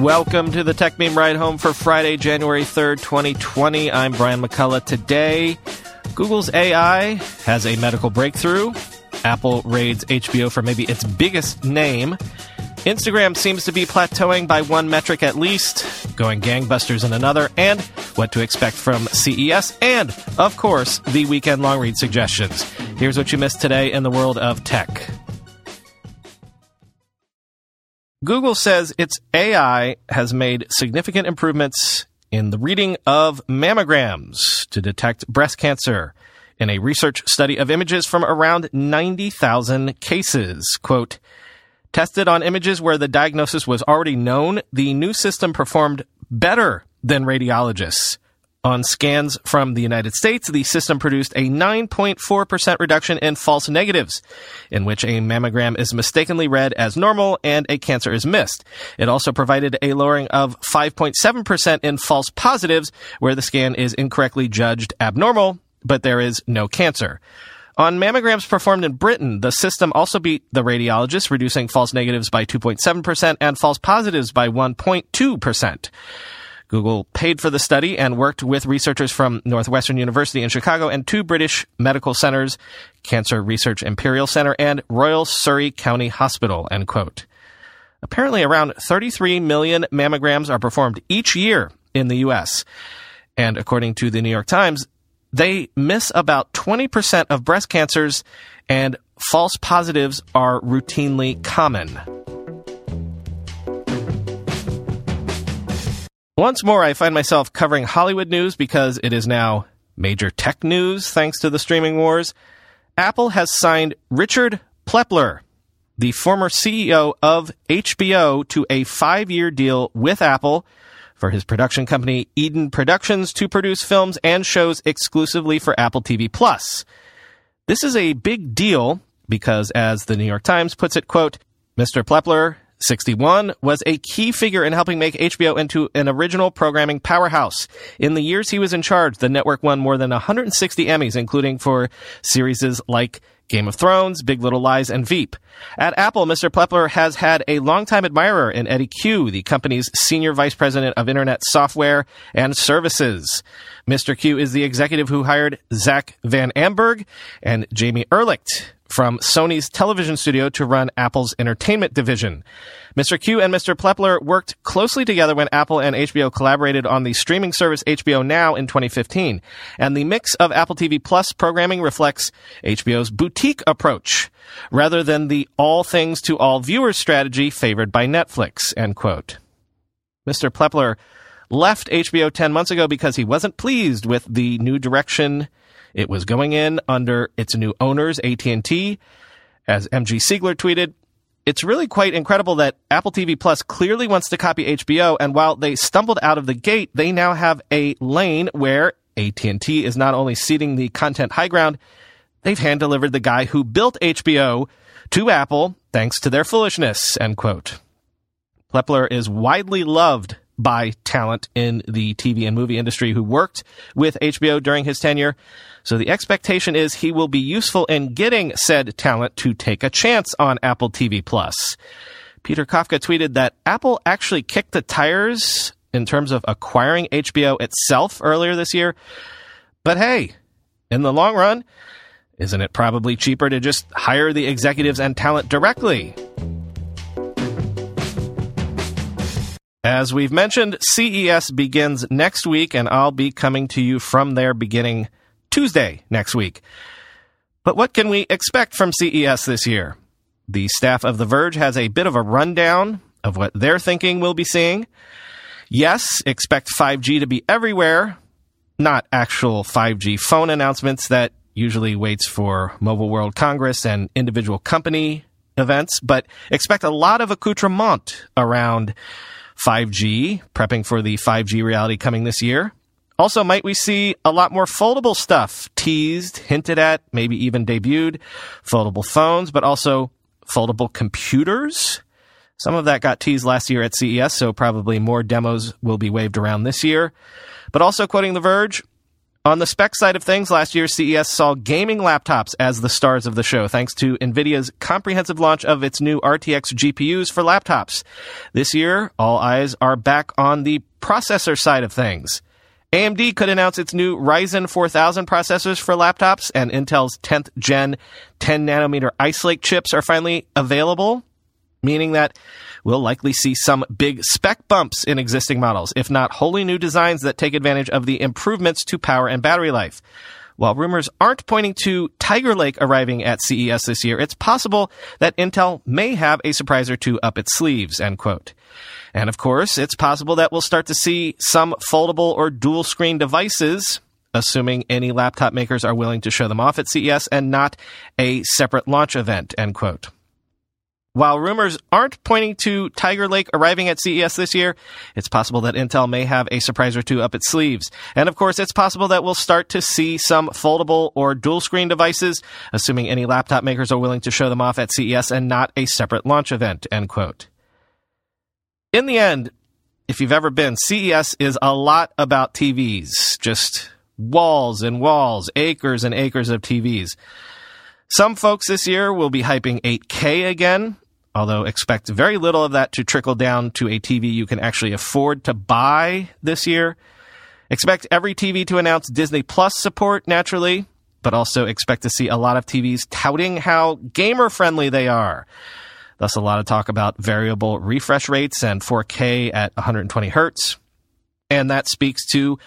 Welcome to the Techmeme Ride Home for Friday, January 3rd, 2020. I'm Brian McCullough. Today, Google's AI has a medical breakthrough. Apple raids HBO for maybe its biggest name. Instagram seems to be plateauing by one metric at least, going gangbusters in another, and what to expect from CES, and, of course, the weekend long read suggestions. Here's what you missed today in the world of tech. Google says its AI has made significant improvements in the reading of mammograms to detect breast cancer in a research study of images from around 90,000 cases. Quote, tested on images where the diagnosis was already known, the new system performed better than radiologists. On scans from the United States, the system produced a 9.4% reduction in false negatives, in which a mammogram is mistakenly read as normal and a cancer is missed. It also provided a lowering of 5.7% in false positives, where the scan is incorrectly judged abnormal, but there is no cancer. On mammograms performed in Britain, the system also beat the radiologists, reducing false negatives by 2.7% and false positives by 1.2%. Google paid for the study and worked with researchers from Northwestern University in Chicago and two British medical centers, Cancer Research Imperial Center and Royal Surrey County Hospital, end quote. Apparently around 33 million mammograms are performed each year in the U.S. And according to the New York Times, they miss about 20% of breast cancers and false positives are routinely common. Once more, I find myself covering Hollywood news because it is now major tech news thanks to the streaming wars. Apple has signed Richard Plepler, the former CEO of HBO, to a five year deal with Apple for his production company Eden Productions to produce films and shows exclusively for Apple TV Plus. This is a big deal because, as the New York Times puts it, quote, Mr. Plepler 61 was a key figure in helping make HBO into an original programming powerhouse. In the years he was in charge, the network won more than 160 Emmys, including for series like Game of Thrones, Big Little Lies, and Veep. At Apple, Mr. Plepler has had a longtime admirer in Eddie Cue, the company's senior vice president of internet software and services. Mr. Cue is the executive who hired Zack Van Amburg and Jamie Erlicht from Sony's television studio to run Apple's entertainment division. Mr. Cue and Mr. Plepler worked closely together when Apple and HBO collaborated on the streaming service HBO Now in 2015. And the mix of Apple TV Plus programming reflects HBO's boutique approach rather than the all things to all viewers strategy favored by Netflix, end quote. Mr. Plepler left HBO 10 months ago because he wasn't pleased with the new direction it was going in under its new owners, AT&T. As MG Siegler tweeted, it's really quite incredible that Apple TV Plus clearly wants to copy HBO, and while they stumbled out of the gate, they now have a lane where AT&T is not only ceding the content high ground, they've hand delivered the guy who built HBO to Apple thanks to their foolishness, end quote. Plepler is widely loved by talent in the TV and movie industry who worked with HBO during his tenure. So the expectation is he will be useful in getting said talent to take a chance on Apple TV Plus. Peter Kafka tweeted that Apple actually kicked the tires in terms of acquiring HBO itself earlier this year. But hey, in the long run, isn't it probably cheaper to just hire the executives and talent directly? As we've mentioned, CES begins next week, and I'll be coming to you from there beginning Tuesday next week. But what can we expect from CES this year? The staff of The Verge has a bit of a rundown of what they're thinking we'll be seeing. Yes, expect 5G to be everywhere, not actual 5G phone announcements that usually waits for Mobile World Congress and individual company events, but expect a lot of accoutrement around 5G, prepping for the 5G reality coming this year. Also, might we see a lot more foldable stuff teased, hinted at, maybe even debuted? Foldable phones, but also foldable computers. Some of that got teased last year at CES, so probably more demos will be waved around this year. But also quoting The Verge, on the spec side of things, last year's CES saw gaming laptops as the stars of the show, thanks to NVIDIA's comprehensive launch of its new RTX GPUs for laptops. This year, all eyes are back on the processor side of things. AMD could announce its new Ryzen 4000 processors for laptops, and Intel's 10th gen 10 nanometer Ice Lake chips are finally available, meaning that we'll likely see some big spec bumps in existing models, if not wholly new designs that take advantage of the improvements to power and battery life. While rumors aren't pointing to Tiger Lake arriving at CES this year, it's possible that Intel may have a surprise or two up its sleeves, end quote. And of course, it's possible that we'll start to see some foldable or dual screen devices, assuming any laptop makers are willing to show them off at CES and not a separate launch event, end quote. While rumors aren't pointing to Tiger Lake arriving at CES this year, it's possible that Intel may have a surprise or two up its sleeves. And of course, it's possible that we'll start to see some foldable or dual screen devices, assuming any laptop makers are willing to show them off at CES and not a separate launch event, end quote. In the end, if you've ever been, CES is a lot about TVs. Just walls and walls, acres and acres of TVs. Some folks this year will be hyping 8K again, although expect very little of that to trickle down to a TV you can actually afford to buy this year. Expect every TV to announce Disney Plus support naturally, but also expect to see a lot of TVs touting how gamer friendly they are. Thus, a lot of talk about variable refresh rates and 4K at 120 hertz. And that speaks to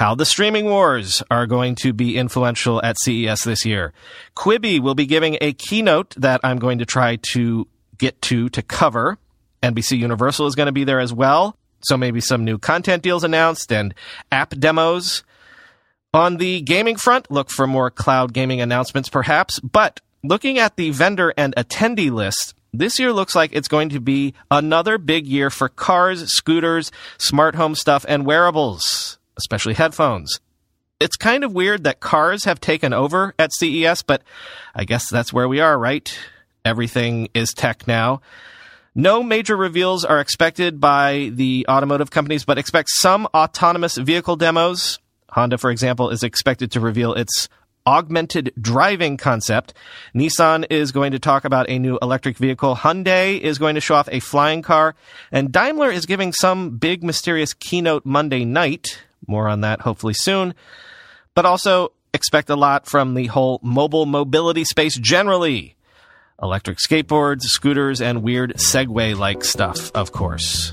how the streaming wars are going to be influential at CES this year. Quibi will be giving a keynote that I'm going to try to get to to cover. NBC Universal is going to be there as well. So maybe some new content deals announced and app demos. On the gaming front, look for more cloud gaming announcements perhaps. But looking at the vendor and attendee list, this year looks like it's going to be another big year for cars, scooters, smart home stuff, and wearables especially headphones. It's kind of weird that cars have taken over at CES, but I guess that's where we are, right? Everything is tech now. No major reveals are expected by the automotive companies, but expect some autonomous vehicle demos. Honda, for example, is expected to reveal its augmented driving concept. Nissan is going to talk about a new electric vehicle. Hyundai is going to show off a flying car. And Daimler is giving some big mysterious keynote Monday night. More on that hopefully soon. But also expect a lot from the whole mobile mobility space generally. Electric skateboards, scooters, and weird Segway like stuff, of course.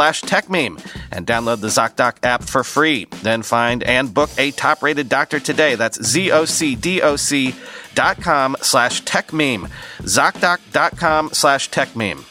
slash techmeme and download the ZocDoc app for free. Then find and book a top rated doctor today. That's Z-O-C-D-O-C dot com slash techmeme. ZocDoc.com slash techmeme.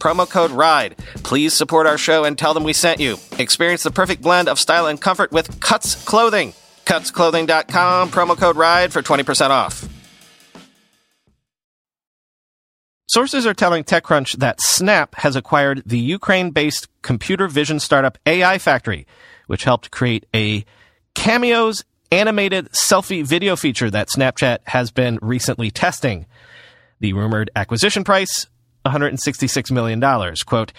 promo code RIDE. Please support our show and tell them we sent you. Experience the perfect blend of style and comfort with Cuts Clothing. Cutsclothing.com, promo code RIDE for 20% off. Sources are telling TechCrunch that Snap has acquired the Ukraine based computer vision startup AI Factory, which helped create a cameos animated selfie video feature that Snapchat has been recently testing. The rumored acquisition price, $166 million. Quote,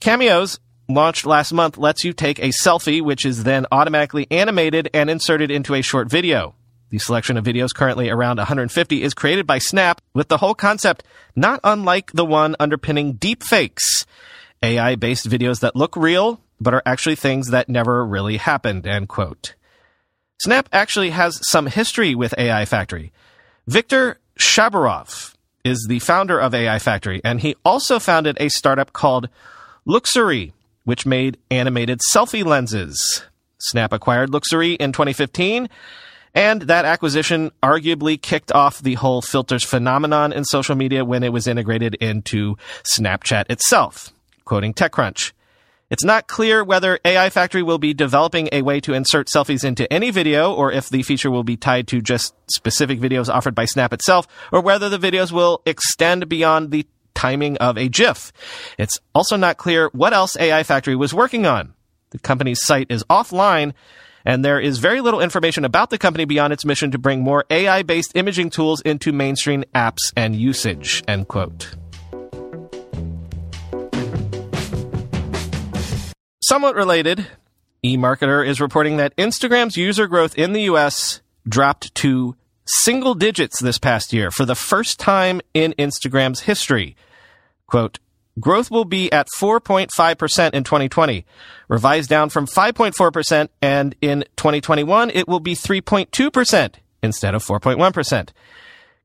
Cameos, launched last month, lets you take a selfie, which is then automatically animated and inserted into a short video. The selection of videos currently around 150 is created by Snap with the whole concept not unlike the one underpinning deepfakes. AI based videos that look real, but are actually things that never really happened, end quote. Snap actually has some history with AI Factory. Victor Shaburov is the founder of AI Factory, and he also founded a startup called Looksery, which made animated selfie lenses. Snap acquired Looksery in 2015, and that acquisition arguably kicked off the whole filters phenomenon in social media when it was integrated into Snapchat itself. Quoting TechCrunch. It's not clear whether AI Factory will be developing a way to insert selfies into any video or if the feature will be tied to just specific videos offered by Snap itself or whether the videos will extend beyond the timing of a GIF. It's also not clear what else AI Factory was working on. The company's site is offline and there is very little information about the company beyond its mission to bring more AI-based imaging tools into mainstream apps and usage, end quote. Somewhat related, eMarketer is reporting that Instagram's user growth in the US dropped to single digits this past year for the first time in Instagram's history. Quote, growth will be at 4.5% in 2020, revised down from 5.4%, and in 2021 it will be 3.2% instead of 4.1%.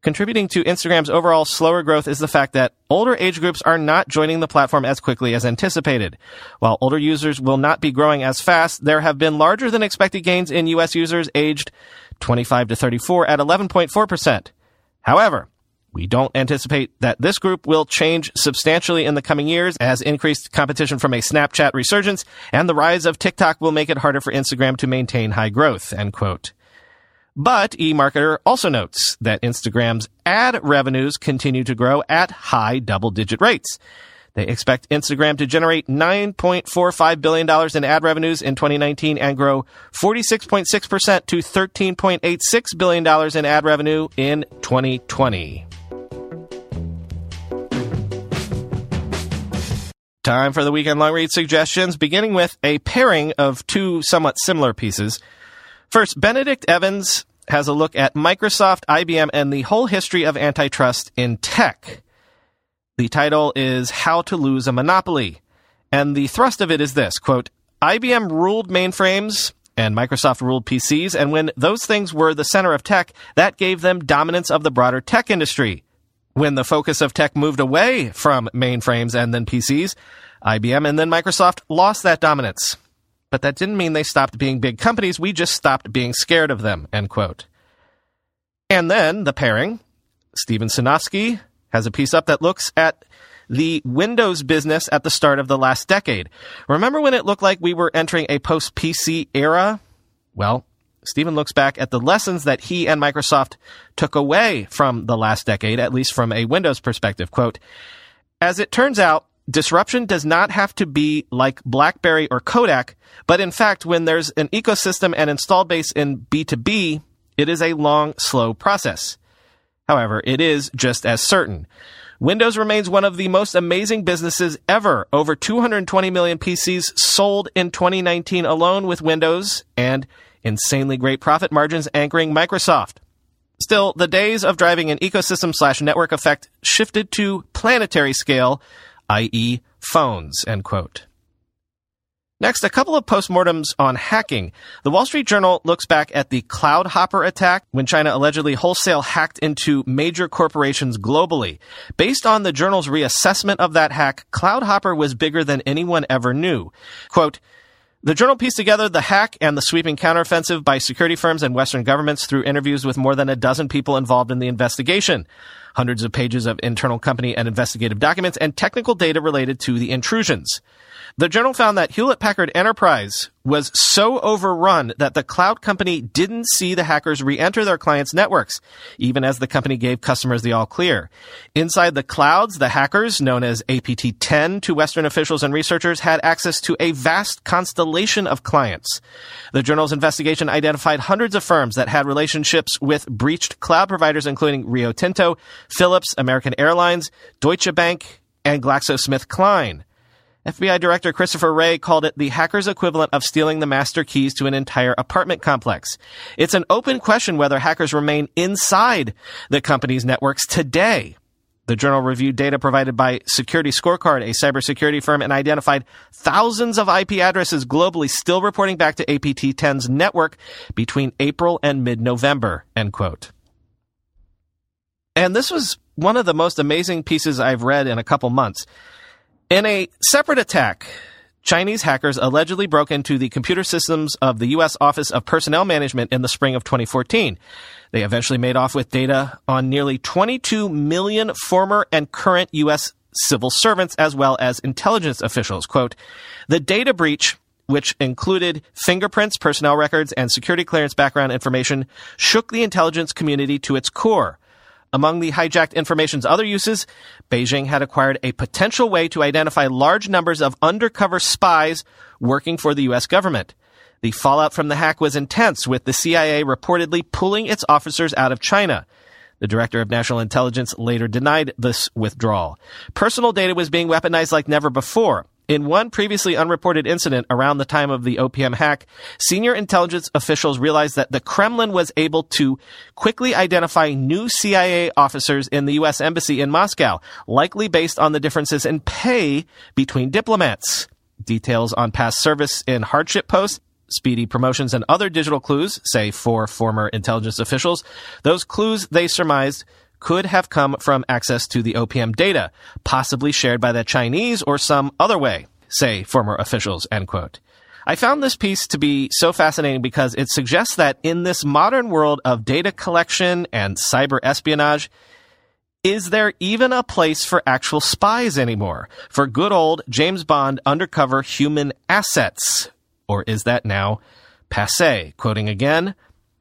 Contributing to Instagram's overall slower growth is the fact that older age groups are not joining the platform as quickly as anticipated. While older users will not be growing as fast, there have been larger than expected gains in US users aged 25 to 34 at 11.4%. However, we don't anticipate that this group will change substantially in the coming years as increased competition from a Snapchat resurgence and the rise of TikTok will make it harder for Instagram to maintain high growth, end quote. But eMarketer also notes that Instagram's ad revenues continue to grow at high double digit rates. They expect Instagram to generate $9.45 billion in ad revenues in 2019 and grow 46.6% to $13.86 billion in ad revenue in 2020. Time for the weekend long read suggestions, beginning with a pairing of two somewhat similar pieces. First, Benedict Evans has a look at Microsoft, IBM, and the whole history of antitrust in tech. The title is How to Lose a Monopoly. And the thrust of it is this quote, IBM ruled mainframes and Microsoft ruled PCs, and when those things were the center of tech, that gave them dominance of the broader tech industry. When the focus of tech moved away from mainframes and then PCs, IBM and then Microsoft lost that dominance but that didn't mean they stopped being big companies. We just stopped being scared of them, end quote. And then the pairing, Steven Sinofsky has a piece up that looks at the Windows business at the start of the last decade. Remember when it looked like we were entering a post PC era? Well, Steven looks back at the lessons that he and Microsoft took away from the last decade, at least from a Windows perspective. Quote, as it turns out, disruption does not have to be like BlackBerry or Kodak, but in fact, when there's an ecosystem and install base in B2B, it is a long, slow process. However, it is just as certain. Windows remains one of the most amazing businesses ever. Over 220 million PCs sold in 2019 alone with Windows and insanely great profit margins anchoring Microsoft. Still, the days of driving an ecosystem slash network effect shifted to planetary scale, i.e. phones, end quote. Next, a couple of postmortems on hacking. The Wall Street Journal looks back at the Cloud Hopper attack when China allegedly wholesale hacked into major corporations globally. Based on the journal's reassessment of that hack, Cloud Hopper was bigger than anyone ever knew. Quote, the journal pieced together the hack and the sweeping counteroffensive by security firms and Western governments through interviews with more than a dozen people involved in the investigation, hundreds of pages of internal company and investigative documents, and technical data related to the intrusions. The journal found that Hewlett Packard Enterprise was so overrun that the cloud company didn't see the hackers re-enter their clients' networks, even as the company gave customers the all clear. Inside the clouds, the hackers, known as APT-10 to Western officials and researchers, had access to a vast constellation of clients. The journal's investigation identified hundreds of firms that had relationships with breached cloud providers, including Rio Tinto, Philips, American Airlines, Deutsche Bank, and GlaxoSmithKline. FBI Director Christopher Wray called it the hacker's equivalent of stealing the master keys to an entire apartment complex. It's an open question whether hackers remain inside the company's networks today. The journal reviewed data provided by Security Scorecard, a cybersecurity firm, and identified thousands of IP addresses globally still reporting back to APT-10's network between April and mid-November, end quote. And this was one of the most amazing pieces I've read in a couple months. In a separate attack, Chinese hackers allegedly broke into the computer systems of the U.S. Office of Personnel Management in the spring of 2014. They eventually made off with data on nearly 22 million former and current U.S. civil servants as well as intelligence officials. Quote, the data breach which included fingerprints, personnel records, and security clearance background information, shook the intelligence community to its core. Among the hijacked information's other uses, Beijing had acquired a potential way to identify large numbers of undercover spies working for the U.S. government. The fallout from the hack was intense, with the CIA reportedly pulling its officers out of China. The director of national intelligence later denied this withdrawal. Personal data was being weaponized like never before. In one previously unreported incident around the time of the OPM hack, senior intelligence officials realized that the Kremlin was able to quickly identify new CIA officers in the U.S. Embassy in Moscow, likely based on the differences in pay between diplomats. Details on past service in hardship posts speedy promotions and other digital clues, say for former intelligence officials, those clues they surmised could have come from access to the OPM data, possibly shared by the Chinese or some other way, say former officials, end quote. I found this piece to be so fascinating because it suggests that in this modern world of data collection and cyber espionage, is there even a place for actual spies anymore? For good old James Bond undercover human assets? Or is that now passe? Quoting again,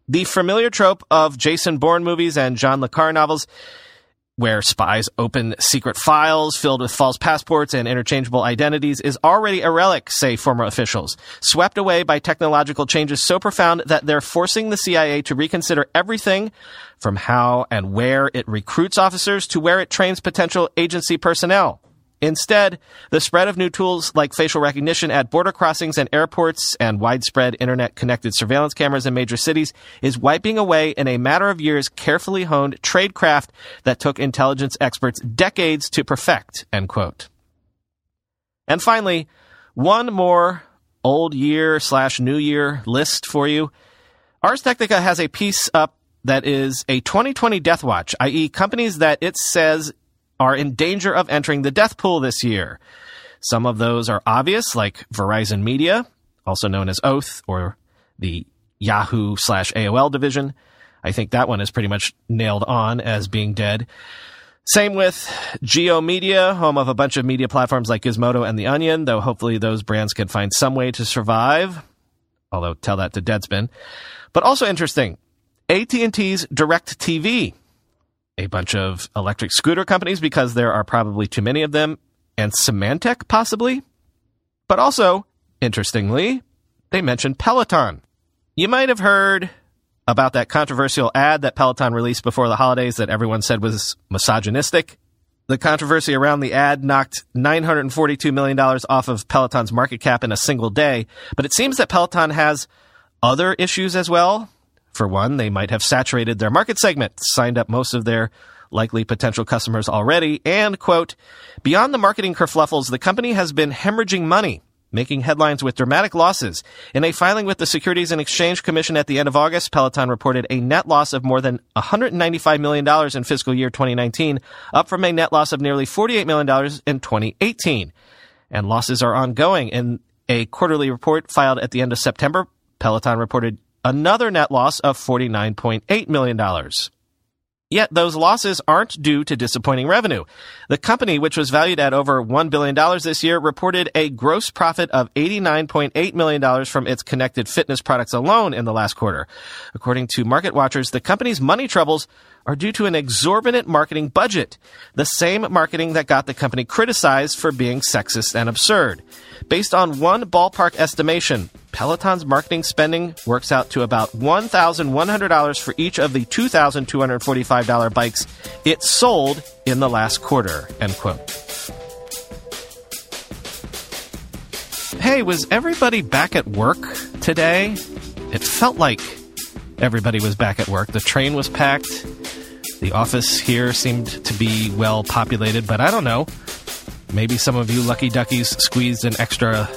the familiar trope of Jason Bourne movies and John Le Carre novels, where spies open secret files filled with false passports and interchangeable identities, is already a relic, say former officials, swept away by technological changes so profound that they're forcing the CIA to reconsider everything from how and where it recruits officers to where it trains potential agency personnel. Instead, the spread of new tools like facial recognition at border crossings and airports and widespread internet connected surveillance cameras in major cities is wiping away in a matter of years carefully honed tradecraft that took intelligence experts decades to perfect, end quote. And finally, one more old year slash new year list for you. Ars Technica has a piece up that is a 2020 death watch, i.e. companies that it says are in danger of entering the death pool this year. Some of those are obvious, like Verizon Media, also known as Oath, or the Yahoo slash AOL division. I think that one is pretty much nailed on as being dead. Same with G/O Media, home of a bunch of media platforms like Gizmodo and The Onion, though hopefully those brands can find some way to survive. Although tell that to Deadspin. But also interesting, AT&T's DirecTV a bunch of electric scooter companies because there are probably too many of them, and Symantec possibly. But also, interestingly, they mentioned Peloton. You might have heard about that controversial ad that Peloton released before the holidays that everyone said was misogynistic. The controversy around the ad knocked $942 million off of Peloton's market cap in a single day, but it seems that Peloton has other issues as well. For one, they might have saturated their market segment, signed up most of their likely potential customers already, and, quote, beyond the marketing kerfluffles, the company has been hemorrhaging money making headlines with dramatic losses. In a filing with the Securities and Exchange Commission at the end of August, Peloton reported a net loss of more than $195 million in fiscal year 2019, up from a net loss of nearly $48 million in 2018. And losses are ongoing. In a quarterly report filed at the end of September, Peloton reported another net loss of $49.8 million. Yet those losses aren't due to disappointing revenue. The company, which was valued at over $1 billion this year, reported a gross profit of $89.8 million from its connected fitness products alone in the last quarter. According to market watchers, the company's money troubles are due to an exorbitant marketing budget, the same marketing that got the company criticized for being sexist and absurd. Based on one ballpark estimation, Peloton's marketing spending works out to about $1,100 for each of the $2,245 bikes it sold in the last quarter. End quote. Hey, was everybody back at work today? It felt like everybody was back at work. The train was packed. The office here seemed to be well populated, but I don't know. Maybe some of you lucky duckies squeezed an extra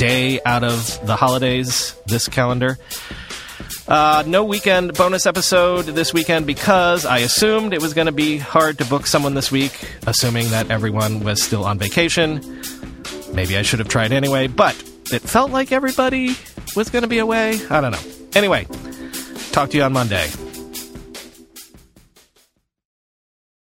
day out of the holidays this calendar. Uh, no weekend bonus episode this weekend because I assumed it was going to be hard to book someone this week, assuming that everyone was still on vacation. Maybe I should have tried anyway, but it felt like everybody was going to be away. I don't know. Anyway, talk to you on Monday.